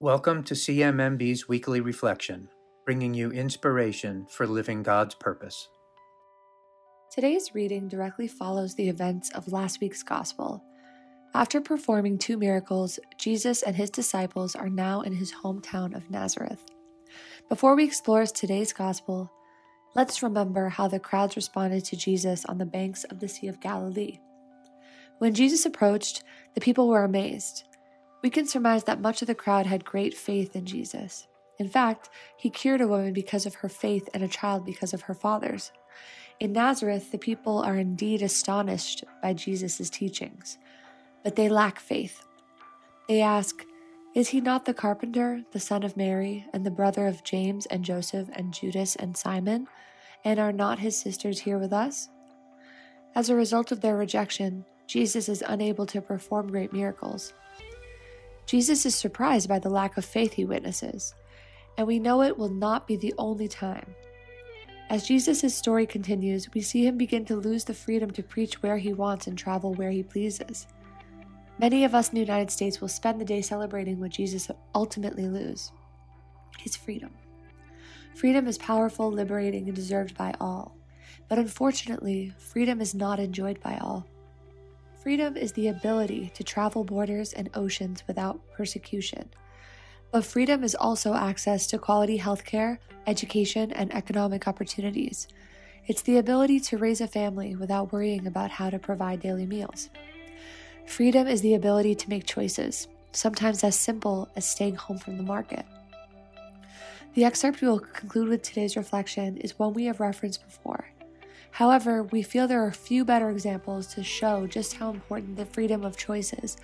Welcome to CMMB's weekly reflection, bringing you inspiration for living God's purpose. Today's reading directly follows the events of last week's gospel. After performing two miracles, Jesus and his disciples are now in his hometown of Nazareth. Before we explore today's gospel, let's remember how the crowds responded to Jesus on the banks of the Sea of Galilee. When Jesus approached, the people were amazed. We can surmise that much of the crowd had great faith in Jesus. In fact, he cured a woman because of her faith and a child because of her father's. In Nazareth, the people are indeed astonished by Jesus' teachings, but they lack faith. They ask, Is he not the carpenter, the son of Mary, and the brother of James and Joseph and Judas and Simon? And are not his sisters here with us? As a result of their rejection, Jesus is unable to perform great miracles. Jesus is surprised by the lack of faith he witnesses, and we know it will not be the only time. As Jesus' story continues, we see him begin to lose the freedom to preach where he wants and travel where he pleases. Many of us in the United States will spend the day celebrating what Jesus ultimately lose his freedom. Freedom is powerful, liberating, and deserved by all. But unfortunately, freedom is not enjoyed by all. Freedom is the ability to travel borders and oceans without persecution. But freedom is also access to quality healthcare, education, and economic opportunities. It's the ability to raise a family without worrying about how to provide daily meals. Freedom is the ability to make choices, sometimes as simple as staying home from the market. The excerpt we will conclude with today's reflection is one we have referenced before. However, we feel there are few better examples to show just how important the freedom of choice is,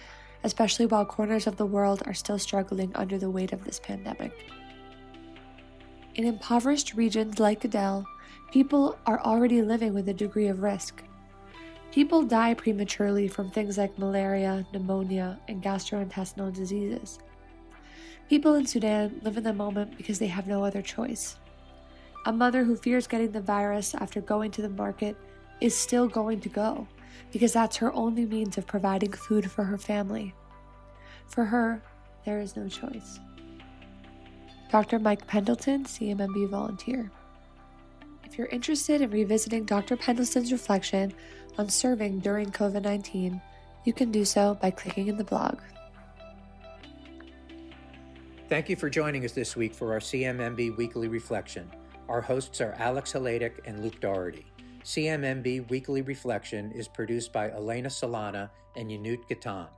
especially while corners of the world are still struggling under the weight of this pandemic. In impoverished regions like Adel, people are already living with a degree of risk. People die prematurely from things like malaria, pneumonia, and gastrointestinal diseases. People in Sudan live in the moment because they have no other choice. A mother who fears getting the virus after going to the market is still going to go because that's her only means of providing food for her family. For her, there is no choice. Dr. Mike Pendleton, CMMB volunteer. If you're interested in revisiting Dr. Pendleton's reflection on serving during COVID 19, you can do so by clicking in the blog. Thank you for joining us this week for our CMMB Weekly Reflection. Our hosts are Alex Haladic and Luke Doherty. CMMB Weekly Reflection is produced by Elena Solana and Yanut Gatan.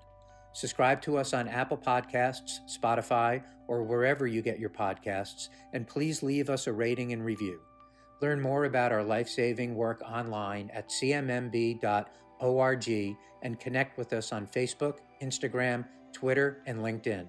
Subscribe to us on Apple Podcasts, Spotify, or wherever you get your podcasts, and please leave us a rating and review. Learn more about our life saving work online at cmmb.org and connect with us on Facebook, Instagram, Twitter, and LinkedIn.